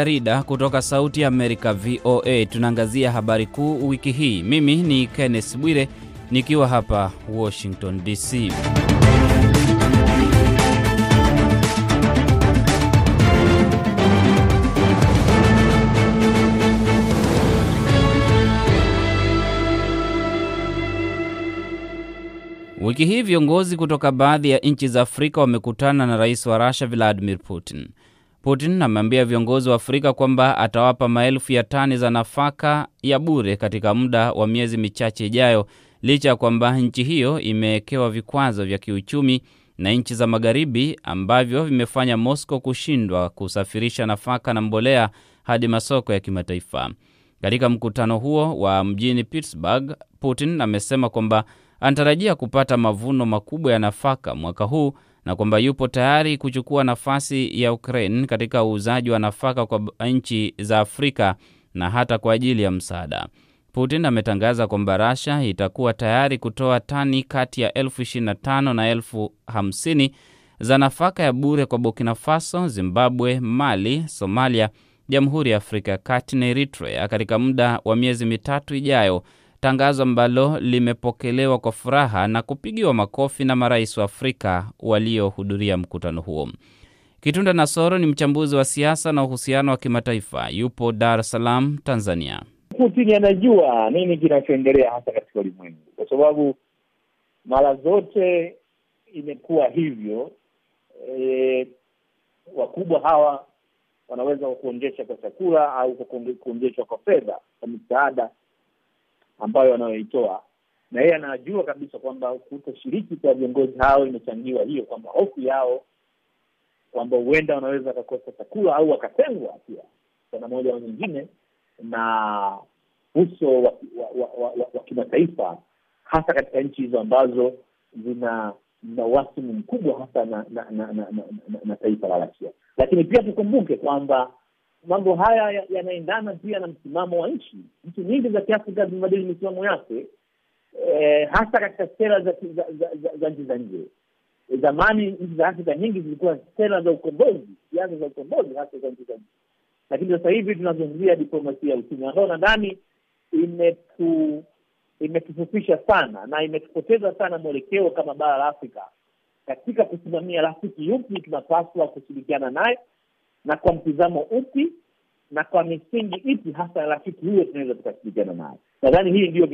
Jarida kutoka Sauti ya Amerika, VOA. Tunaangazia habari kuu wiki hii. Mimi ni Kenneth Bwire nikiwa hapa Washington DC. Wiki hii viongozi kutoka baadhi ya nchi za Afrika wamekutana na rais wa Russia Vladimir Putin. Putin ameambia viongozi wa Afrika kwamba atawapa maelfu ya tani za nafaka ya bure katika muda wa miezi michache ijayo, licha ya kwamba nchi hiyo imewekewa vikwazo vya kiuchumi na nchi za Magharibi ambavyo vimefanya Moscow kushindwa kusafirisha nafaka na mbolea hadi masoko ya kimataifa. Katika mkutano huo wa mjini Pittsburgh, Putin amesema kwamba anatarajia kupata mavuno makubwa ya nafaka mwaka huu na kwamba yupo tayari kuchukua nafasi ya Ukraine katika uuzaji wa nafaka kwa nchi za Afrika na hata kwa ajili ya msaada. Putin ametangaza kwamba Russia itakuwa tayari kutoa tani kati ya elfu 25 na elfu 50 za nafaka ya bure kwa Burkina Faso, Zimbabwe, Mali, Somalia, Jamhuri ya Afrika ya Kati na Eritrea katika muda wa miezi mitatu ijayo, tangazo ambalo limepokelewa kwa furaha na kupigiwa makofi na marais wa Afrika waliohudhuria mkutano huo. Kitunda Nasoro ni mchambuzi wa siasa na uhusiano wa kimataifa, yupo Dar es Salaam, Tanzania. Putin anajua nini kinachoendelea hasa katika ulimwengu, kwa sababu mara zote imekuwa hivyo. E, wakubwa hawa wanaweza kuonjesha kwa chakula au kuonjeshwa kwa fedha, kwa misaada ambayo wanayoitoa, na yeye anajua kabisa kwamba kutoshiriki kwa viongozi hao imechangiwa hiyo, kwamba hofu yao kwamba huenda wanaweza wakakosa chakula au wakatengwa pia kana moja au nyingine na uso wa, wa, wa, wa, wa, kimataifa, hasa katika nchi hizo ambazo zina na wasimu mkubwa hasa na na, na, na, na, na, na taifa la Rasia. Lakini pia tukumbuke kwamba mambo haya yanaendana pia na msimamo wa nchi. Nchi nyingi za Kiafrika zimebadili misimamo yake, e, hasa katika sera za za nchi za nje. Zamani nchi za Afrika nyingi zilikuwa sera za ukombozi, siasa za ukombozi, hasa za nchi za nje, lakini sasa hivi tunazungumzia diplomasia ya uchumi ambayo nadhani imetu imetufufisha sana na imetupoteza sana mwelekeo kama bara la Afrika katika kusimamia rafiki yupi tunapaswa kushirikiana naye na kwa mtizamo upi na kwa misingi ipi hasa rafiki huyo tunaweza tukashirikiana naye. Nadhani hii ndio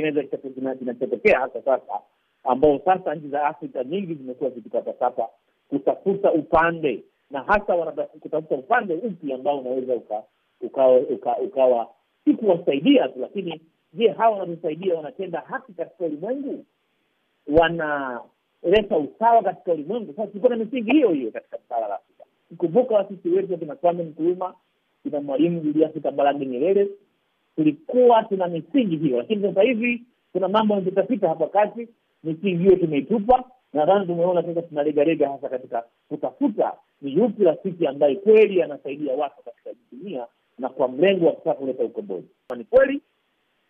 kinachotokea hasa sasa, ambao sasa nchi za Afrika nyingi zimekuwa zikikatapata kutafuta upande na hasa wanakutafuta upande upi ambao unaweza uka, ukawa uka, ukawa si kuwasaidia tu, lakini je, hawa wanatusaidia wanatenda haki katika ulimwengu? Wanaleta usawa katika ulimwengu? Sasa tulikuwa na misingi hiyo hiyo katika bara la. Kumbuka wasisi wetu kina Kwame Nkrumah, kina Mwalimu Julius Kambarage Nyerere, tulikuwa tuna misingi hiyo, lakini sasa hivi kuna mambo yamepitapita hapa kati, misingi hiyo tumeitupa. Nadhani tumeona sasa tunalegalega, hasa katika kutafuta ni yupi rafiki ambaye kweli anasaidia watu katika dunia na kwa mlengo wa kutaka kuleta ukombozi. Ni kweli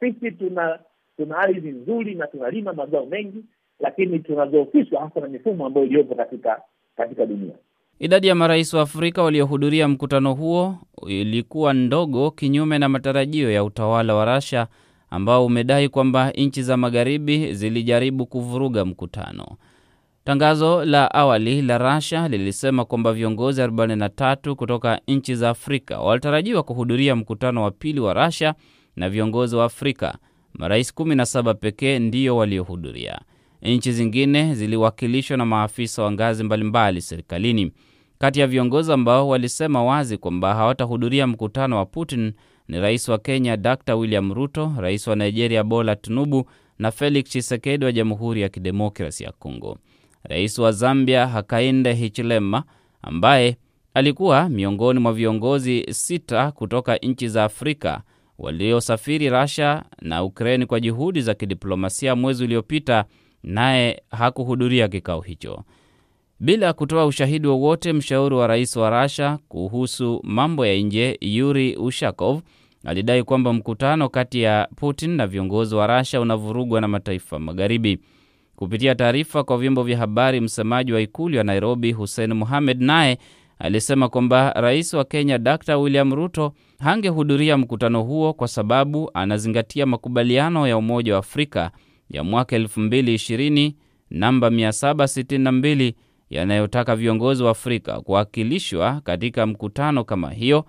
sisi tuna tuna ardhi nzuri na tunalima mazao mengi, lakini tunadhoofishwa hasa na mifumo ambayo iliyopo katika katika dunia. Idadi ya marais wa Afrika waliohudhuria mkutano huo ilikuwa ndogo, kinyume na matarajio ya utawala wa Russia ambao umedai kwamba nchi za magharibi zilijaribu kuvuruga mkutano. Tangazo la awali la Russia lilisema kwamba viongozi 43 kutoka nchi za Afrika walitarajiwa kuhudhuria mkutano wa pili wa Russia na viongozi wa Afrika. Marais 17 pekee ndiyo waliohudhuria. Nchi zingine ziliwakilishwa na maafisa wa ngazi mbalimbali serikalini. Kati ya viongozi ambao walisema wazi kwamba hawatahudhuria mkutano wa Putin ni rais wa Kenya Dr William Ruto, rais wa Nigeria Bola Tinubu na Felix Tshisekedi wa Jamhuri ya Kidemokrasi ya Kongo. Rais wa Zambia Hakainde Hichilema ambaye alikuwa miongoni mwa viongozi sita kutoka nchi za Afrika waliosafiri Russia na Ukraine kwa juhudi za kidiplomasia mwezi uliopita, naye hakuhudhuria kikao hicho. Bila kutoa ushahidi wowote, mshauri wa rais wa Russia kuhusu mambo ya nje Yuri Ushakov alidai kwamba mkutano kati ya Putin na viongozi wa Russia unavurugwa na mataifa magharibi. Kupitia taarifa kwa vyombo vya habari, msemaji wa ikulu ya Nairobi Hussein Mohamed naye alisema kwamba rais wa Kenya Dr William Ruto hangehudhuria mkutano huo kwa sababu anazingatia makubaliano ya Umoja wa Afrika ya mwaka 2020 namba 762 yanayotaka viongozi wa Afrika kuwakilishwa katika mkutano kama hiyo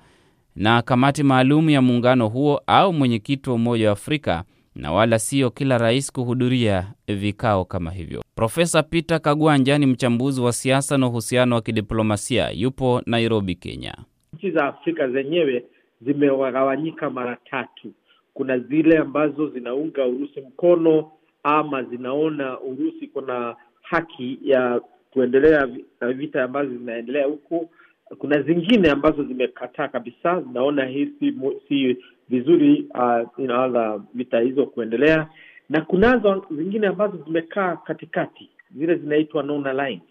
na kamati maalum ya muungano huo au mwenyekiti wa Umoja wa Afrika na wala sio kila rais kuhudhuria vikao kama hivyo. Profesa Peter Kagwanja ni mchambuzi wa siasa na uhusiano wa kidiplomasia, yupo Nairobi, Kenya. Nchi za Afrika zenyewe zimegawanyika mara tatu. Kuna zile ambazo zinaunga Urusi mkono ama zinaona Urusi kuna haki ya kuendelea na vita ambazo zinaendelea huko. Kuna zingine ambazo zimekataa kabisa, zinaona hii si, si vizuri uh, inaanza vita hizo kuendelea, na kunazo zingine ambazo zimekaa katikati, zile zinaitwa non-aligned,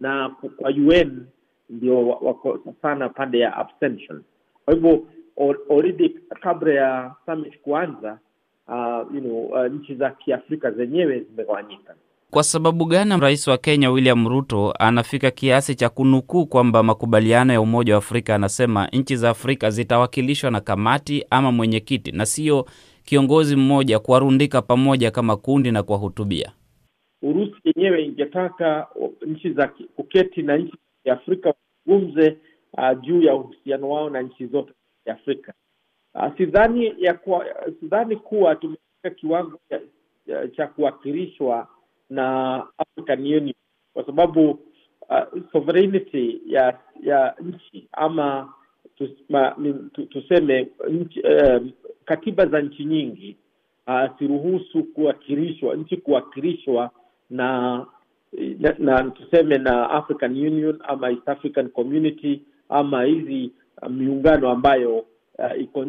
na kwa UN ndio wako sana pande ya abstention. Kwa hivyo already kabla ya summit kuanza, uh, you know, uh, nchi za Kiafrika zenyewe zimegawanyika. Kwa sababu gani rais wa Kenya William Ruto anafika kiasi cha kunukuu kwamba makubaliano ya Umoja wa Afrika anasema nchi za Afrika zitawakilishwa na kamati ama mwenyekiti na sio kiongozi mmoja kuwarundika pamoja kama kundi na kuwahutubia? Urusi yenyewe ingetaka nchi za kuketi na nchi za Afrika wazungumze uh, juu ya uhusiano wao na nchi zote za Afrika. Uh, sidhani ya kuwa, sidhani kuwa tumefika kiwango cha, cha kuwakilishwa na African Union kwa sababu uh, sovereignty ya ya nchi ama tuseme nchi, uh, katiba za nchi nyingi asiruhusu uh, kuwakilishwa nchi kuwakilishwa na, na na tuseme na African Union ama East African Community ama hizi uh, miungano ambayo uh, iko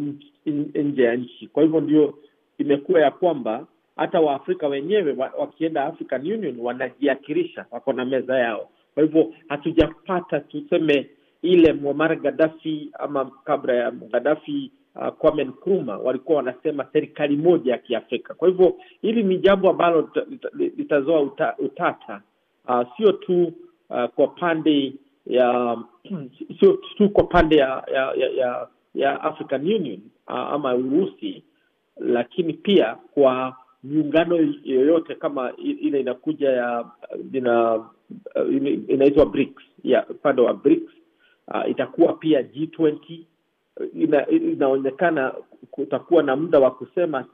nje ya nchi. Kwa hivyo ndio imekuwa ya kwamba hata Waafrika wenyewe wakienda African Union wanajiakirisha, wako na meza yao. Kwa hivyo hatujapata tuseme ile Muammar Gaddafi ama kabla ya Gaddafi uh, Kwame Nkrumah walikuwa wanasema serikali moja ya Kiafrika. Kwa hivyo hili ni jambo ambalo litazoa uta, utata uh, sio tu uh, kwa pande ya sio tu kwa pande ya, ya, ya, ya African Union uh, ama Urusi, lakini pia kwa miungano yoyote kama ile inakuja ya ina inaitwa BRICS ya upande wa BRICS uh, itakuwa pia G20 ina, inaonekana kutakuwa na muda wa kusema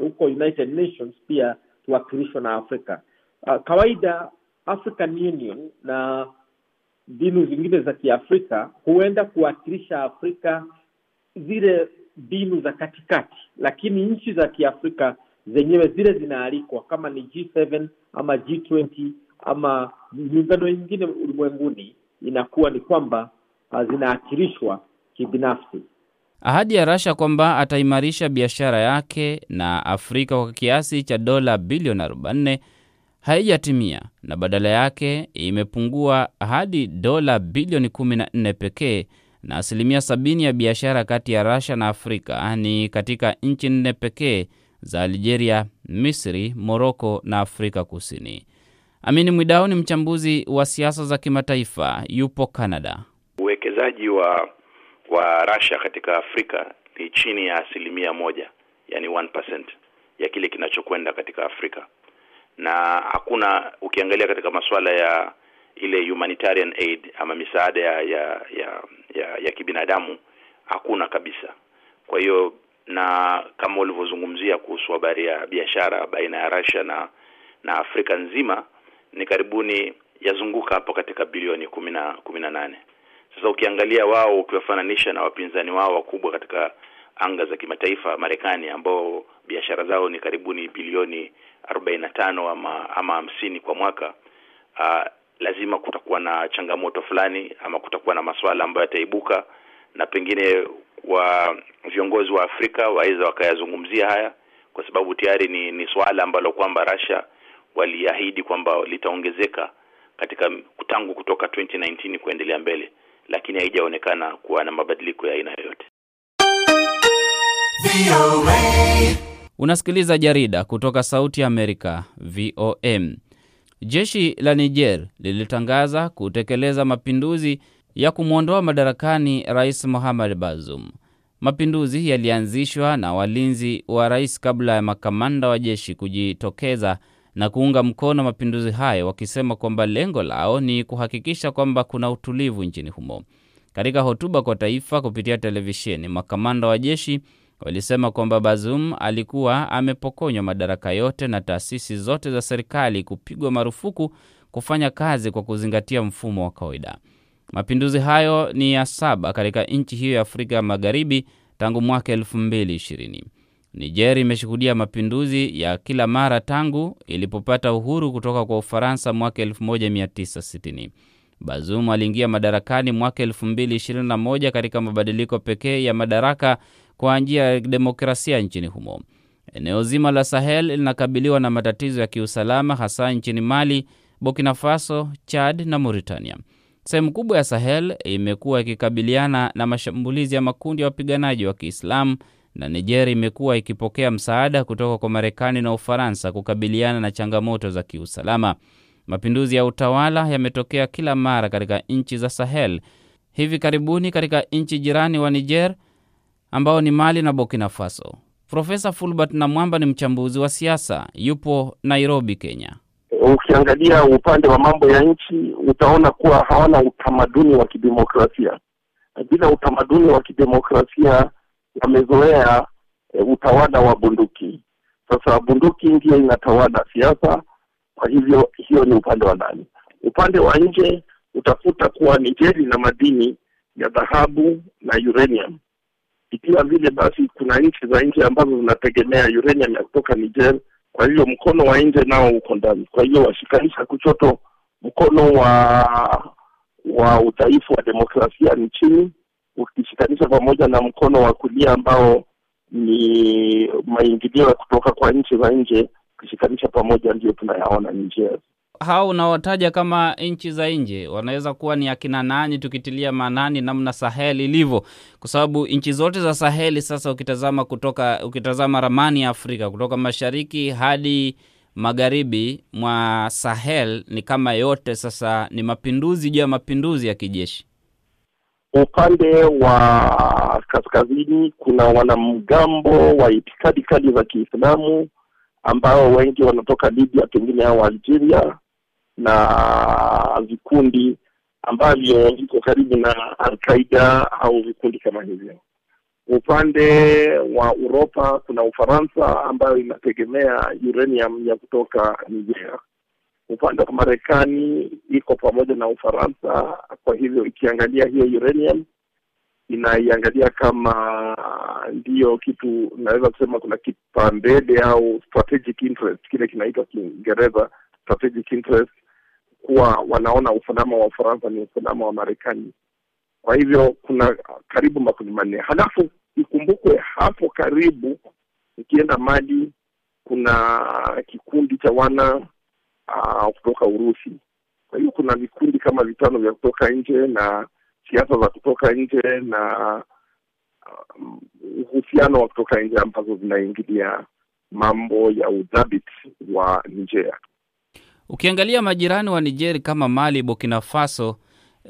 huko uh, United Nations pia tuwakilishwa na Afrika. Uh, kawaida African Union na mbinu zingine za Kiafrika huenda kuwakilisha Afrika zile mbinu za katikati, lakini nchi za Kiafrika zenyewe zile zinaalikwa kama ni G7 ama G20 ama miungano mingine ulimwenguni, inakuwa ni kwamba zinaakirishwa zinaakilishwa kibinafsi. Ahadi ya Rasha kwamba ataimarisha biashara yake na Afrika kwa kiasi cha dola bilioni 44 haijatimia na badala yake imepungua hadi dola bilioni 14 pekee, na asilimia 70 ya biashara kati ya Rasha na Afrika ni katika nchi nne pekee za Algeria, Misri, Moroko na Afrika Kusini. Amini Mwidau ni mchambuzi wa siasa za kimataifa, yupo Canada. Uwekezaji wa wa Russia katika Afrika ni chini ya asilimia moja, yani 1% ya kile kinachokwenda katika Afrika, na hakuna ukiangalia katika masuala ya ile humanitarian aid ama misaada ya ya ya, ya, ya kibinadamu hakuna kabisa. Kwa hiyo na kama ulivyozungumzia kuhusu habari ya biashara baina ya Russia na na Afrika nzima ni karibuni yazunguka hapo katika bilioni kumi na kumi na nane. Sasa ukiangalia wao ukiwafananisha na wapinzani wao wakubwa katika anga za kimataifa, Marekani ambao biashara zao ni karibuni bilioni arobaini na tano ama ama hamsini kwa mwaka, uh, lazima kutakuwa na changamoto fulani ama kutakuwa na masuala ambayo yataibuka na pengine wa viongozi wa Afrika waweza wakayazungumzia haya, kwa sababu tayari ni, ni swala ambalo kwamba Russia waliahidi kwamba litaongezeka katika tangu kutoka 2019 kuendelea mbele, lakini haijaonekana kuwa na mabadiliko ya aina yoyote. Unasikiliza jarida kutoka Sauti ya Amerika, VOM. Jeshi la Niger lilitangaza kutekeleza mapinduzi ya kumwondoa madarakani Rais Mohamed Bazoum. Mapinduzi yalianzishwa na walinzi wa rais kabla ya makamanda wa jeshi kujitokeza na kuunga mkono mapinduzi hayo, wakisema kwamba lengo lao ni kuhakikisha kwamba kuna utulivu nchini humo. Katika hotuba kwa taifa kupitia televisheni, makamanda wa jeshi walisema kwamba Bazoum alikuwa amepokonywa madaraka yote na taasisi zote za serikali kupigwa marufuku kufanya kazi kwa kuzingatia mfumo wa kawaida. Mapinduzi hayo ni ya saba katika nchi hiyo ya Afrika Magharibi tangu mwaka elfu mbili ishirini. Niger imeshuhudia mapinduzi ya kila mara tangu ilipopata uhuru kutoka kwa Ufaransa mwaka 1960. Bazoum aliingia madarakani mwaka 2021 katika mabadiliko pekee ya madaraka kwa njia ya demokrasia nchini humo. Eneo zima la Sahel linakabiliwa na matatizo ya kiusalama hasa nchini Mali, Burkina Faso, Chad na Mauritania. Sehemu kubwa ya Sahel imekuwa ikikabiliana na mashambulizi ya makundi ya wapiganaji wa Kiislamu na Niger imekuwa ikipokea msaada kutoka kwa Marekani na Ufaransa kukabiliana na changamoto za kiusalama. Mapinduzi ya utawala yametokea kila mara katika nchi za Sahel. Hivi karibuni katika nchi jirani wa Niger ambao ni Mali na Burkina Faso. Profesa Fulbert Namwamba ni mchambuzi wa siasa, yupo Nairobi, Kenya. Ukiangalia upande wa mambo ya nchi utaona kuwa hawana utamaduni wa kidemokrasia. Bila utamaduni wa kidemokrasia, wamezoea e, utawala wa bunduki. Sasa bunduki ndiyo inatawala siasa. Kwa hivyo hiyo ni upande wa ndani. Upande wa nje utakuta kuwa Nijeri na madini ya dhahabu na uranium. Ikiwa vile basi, kuna nchi za nje ambazo zinategemea uranium ya kutoka Niger kwa hivyo mkono wa nje nao uko ndani. Kwa hivyo washikanisha kuchoto, mkono wa wa udhaifu wa demokrasia ni chini, ukishikanisha pamoja na mkono wa kulia ambao ni maingilio ya kutoka kwa nchi za nje, ukishikanisha pamoja, ndio tunayaona Niger. Hao unaotaja kama nchi za nje wanaweza kuwa ni akina nani, tukitilia maanani namna Sahel ilivyo, kwa sababu nchi zote za Saheli sasa, ukitazama kutoka ukitazama ramani ya Afrika kutoka mashariki hadi magharibi mwa Sahel ni kama yote sasa ni mapinduzi juu ya mapinduzi ya kijeshi. Upande wa kaskazini kuna wanamgambo wa itikadi kali za Kiislamu ambao wengi wanatoka Libya pengine au Algeria na vikundi ambavyo viko karibu na Al-Qaida au vikundi kama hivyo. Upande wa Uropa kuna Ufaransa ambayo inategemea uranium ya kutoka Niger. Upande wa Marekani iko pamoja na Ufaransa, kwa hivyo ikiangalia hiyo uranium inaiangalia kama ndiyo kitu naweza kusema kuna kipambele au strategic interest, kile kinaitwa Kiingereza strategic interest, kuwa wanaona usalama wa Ufaransa ni usalama wa Marekani. Kwa hivyo kuna karibu makundi manne. Halafu ikumbukwe hapo karibu, ukienda Mali kuna kikundi cha wana uh, kutoka Urusi. Kwa hiyo kuna vikundi kama vitano vya kutoka nje na siasa za kutoka nje na uhusiano um, wa kutoka nje ambazo zinaingilia mambo ya udhabiti wa Niger. Ukiangalia majirani wa Niger kama Mali, Burkina Faso,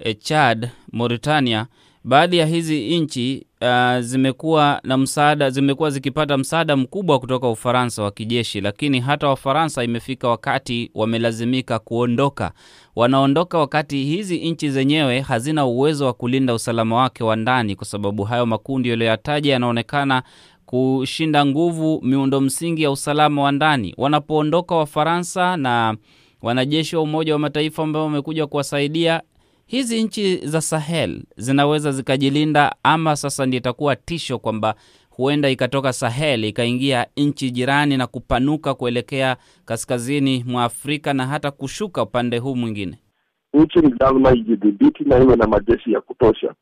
eh, Chad, Mauritania, baadhi ya hizi nchi uh, zimekuwa na msaada, zimekuwa zikipata msaada mkubwa kutoka Ufaransa wa kijeshi, lakini hata Wafaransa imefika wakati wamelazimika kuondoka. Wanaondoka wakati hizi nchi zenyewe hazina uwezo wa kulinda usalama wake wa ndani, kwa sababu hayo makundi yaliyoyataja yanaonekana kushinda nguvu miundo msingi ya usalama wa ndani. Wanapoondoka Wafaransa na wanajeshi wa Umoja wa Mataifa ambao wamekuja kuwasaidia hizi nchi za Sahel zinaweza zikajilinda, ama sasa ndio itakuwa tisho kwamba huenda ikatoka Sahel ikaingia nchi jirani na kupanuka kuelekea kaskazini mwa Afrika na hata kushuka upande huu mwingine. Nchi ni lazima ijidhibiti na iwe na majeshi ya kutosha.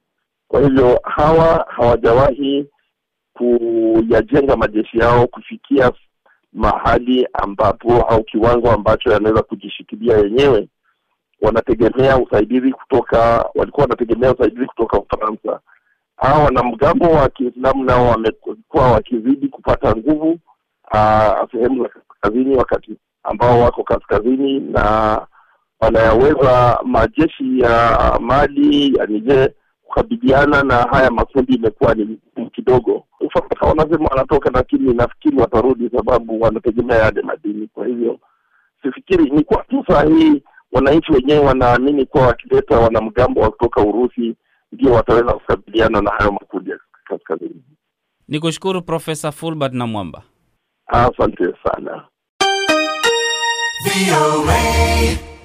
Kwa hivyo hawa hawajawahi kuyajenga majeshi yao kufikia mahali ambapo au kiwango ambacho yanaweza kujishikilia yenyewe wanategemea usaidizi kutoka walikuwa wanategemea usaidizi kutoka Ufaransa. Hawa wanamgambo wa Kiislamu nao wamekuwa wakizidi kupata nguvu sehemu za kaskazini, wakati ambao wako kaskazini na wanayaweza majeshi ya Mali ya Niger kukabiliana na haya makundi imekuwa ni kidogo. Ufaransa wanasema wanatoka, lakini nafikiri watarudi, sababu wanategemea yale madini. Kwa hivyo sifikiri ni kwa tu saa hii wananchi wenyewe wanaamini kuwa wakileta wanamgambo wa kutoka Urusi ndio wataweza kukabiliana na hayo makundi ya kaskazini. Ni kushukuru Profesa Fulbert na Mwamba. Asante sana.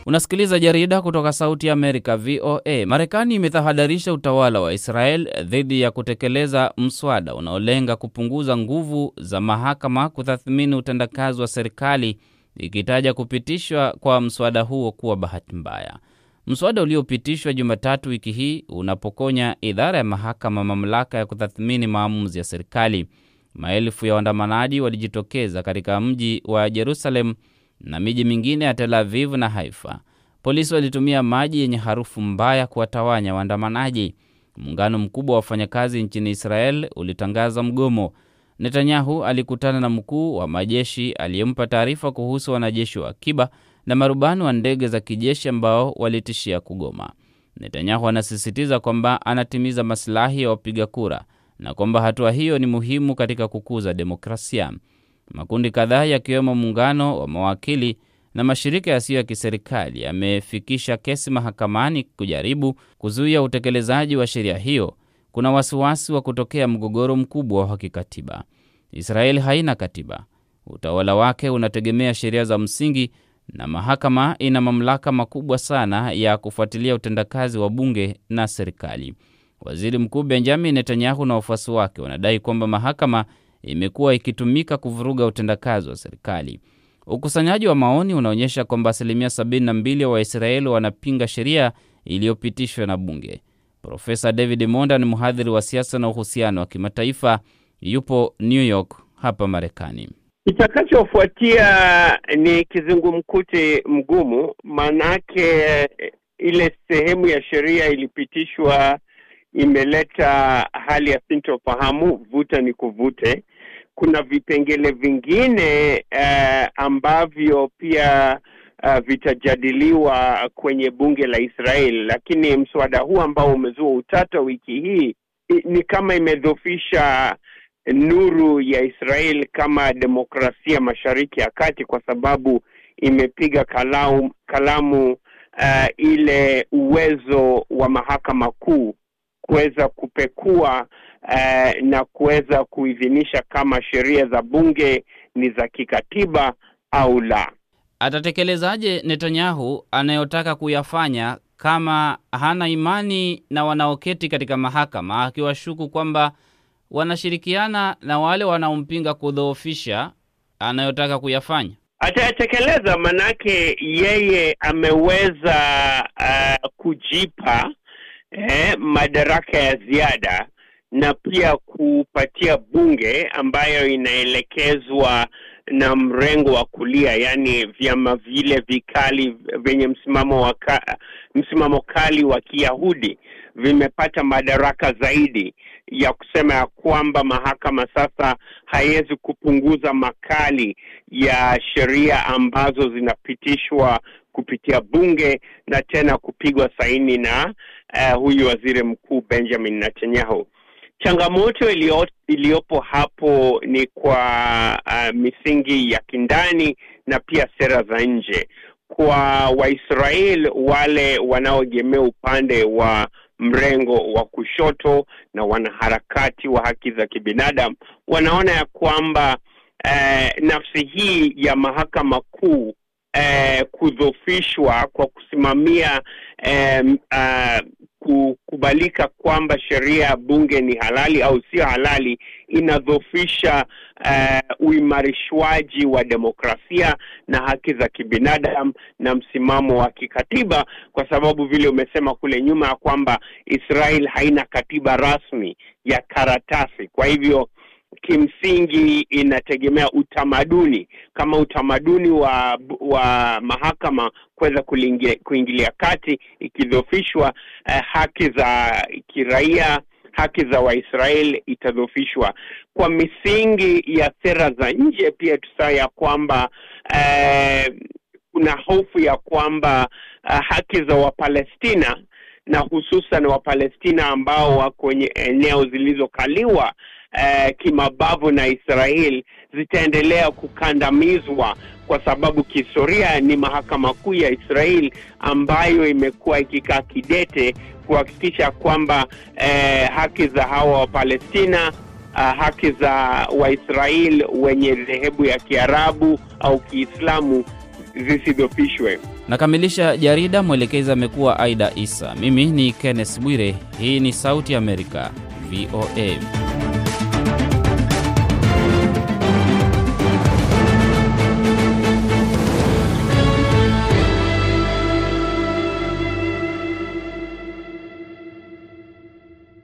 Unasikiliza jarida kutoka Sauti ya Amerika, VOA. Marekani imetahadharisha utawala wa Israel dhidi ya kutekeleza mswada unaolenga kupunguza nguvu za mahakama kutathmini utendakazi wa serikali, ikitaja kupitishwa kwa mswada huo kuwa bahati mbaya. Mswada uliopitishwa Jumatatu wiki hii unapokonya idara ya mahakama mamlaka ya kutathmini maamuzi ya serikali. Maelfu ya waandamanaji walijitokeza katika mji wa Jerusalem na miji mingine ya Tel Aviv na Haifa. Polisi walitumia maji yenye harufu mbaya kuwatawanya waandamanaji. Muungano mkubwa wa wafanyakazi nchini Israel ulitangaza mgomo. Netanyahu alikutana na mkuu wa majeshi aliyempa taarifa kuhusu wanajeshi wa akiba na marubani wa ndege za kijeshi ambao walitishia kugoma. Netanyahu anasisitiza kwamba anatimiza masilahi ya wapiga kura na kwamba hatua hiyo ni muhimu katika kukuza demokrasia. Makundi kadhaa yakiwemo muungano wa mawakili na mashirika yasiyo ya kiserikali yamefikisha kesi mahakamani kujaribu kuzuia utekelezaji wa sheria hiyo. Kuna wasiwasi wa kutokea mgogoro mkubwa wa kikatiba. Israeli haina katiba, utawala wake unategemea sheria za msingi, na mahakama ina mamlaka makubwa sana ya kufuatilia utendakazi wa bunge na serikali. Waziri Mkuu Benjamin Netanyahu na wafuasi wake wanadai kwamba mahakama imekuwa ikitumika kuvuruga utendakazi wa serikali. Ukusanyaji wa maoni unaonyesha kwamba asilimia 72 ya Waisraeli wanapinga sheria iliyopitishwa na bunge. Profesa David Monda ni mhadhiri wa siasa na uhusiano wa kimataifa, yupo New York hapa Marekani. Kitakachofuatia ni kizungumkuti mgumu, maanake ile sehemu ya sheria ilipitishwa imeleta hali ya sintofahamu, vuta ni kuvute. Kuna vipengele vingine uh, ambavyo pia uh, vitajadiliwa kwenye bunge la Israel, lakini mswada huu ambao umezua utata wiki hii ni kama imedhofisha nuru ya Israel kama demokrasia Mashariki ya Kati, kwa sababu imepiga kalamu, kalamu uh, ile uwezo wa mahakama kuu kuweza kupekua eh, na kuweza kuidhinisha kama sheria za bunge ni za kikatiba au la. Atatekelezaje Netanyahu anayotaka kuyafanya kama hana imani na wanaoketi katika mahakama, akiwashuku kwamba wanashirikiana na wale wanaompinga kudhoofisha anayotaka kuyafanya? Atayatekeleza, manake yeye ameweza uh, kujipa eh, madaraka ya ziada na pia kupatia bunge ambayo inaelekezwa na mrengo wa kulia, yaani vyama vile vikali vyenye msimamo wa msimamo kali wa Kiyahudi vimepata madaraka zaidi ya kusema ya kwamba mahakama sasa haiwezi kupunguza makali ya sheria ambazo zinapitishwa kupitia bunge na tena kupigwa saini na uh, huyu waziri mkuu Benjamin Netanyahu. Changamoto iliyopo hapo ni kwa uh, misingi ya kindani na pia sera za nje. Kwa Waisrael wale wanaoegemea upande wa mrengo wa kushoto na wanaharakati wa haki za kibinadamu wanaona ya kwamba eh, nafsi hii ya mahakama kuu eh, kudhofishwa kwa kusimamia eh, uh, kukubalika kwamba sheria ya bunge ni halali au sio halali inadhofisha uh, uimarishwaji wa demokrasia na haki za kibinadamu na msimamo wa kikatiba, kwa sababu vile umesema kule nyuma ya kwamba Israel haina katiba rasmi ya karatasi. Kwa hivyo kimsingi inategemea utamaduni kama utamaduni wa wa mahakama kuweza kuingilia kati ikidhofishwa, eh, haki za kiraia, haki za Waisraeli itadhofishwa. Kwa misingi ya sera za nje pia tusaa ya kwamba eh, kuna hofu ya kwamba eh, haki za Wapalestina na hususan Wapalestina ambao wako kwenye eneo zilizokaliwa uh, kimabavu na Israel zitaendelea kukandamizwa kwa sababu kihistoria ni mahakama kuu ya Israel ambayo imekuwa ikikaa kidete kuhakikisha kwamba eh, haki za hawa Wapalestina uh, haki za Waisrael wenye dhehebu ya Kiarabu au Kiislamu zisidhofishwe. Nakamilisha jarida. Mwelekezi amekuwa Aida Isa. Mimi ni Kenneth Bwire. Hii ni Sauti Amerika, VOA.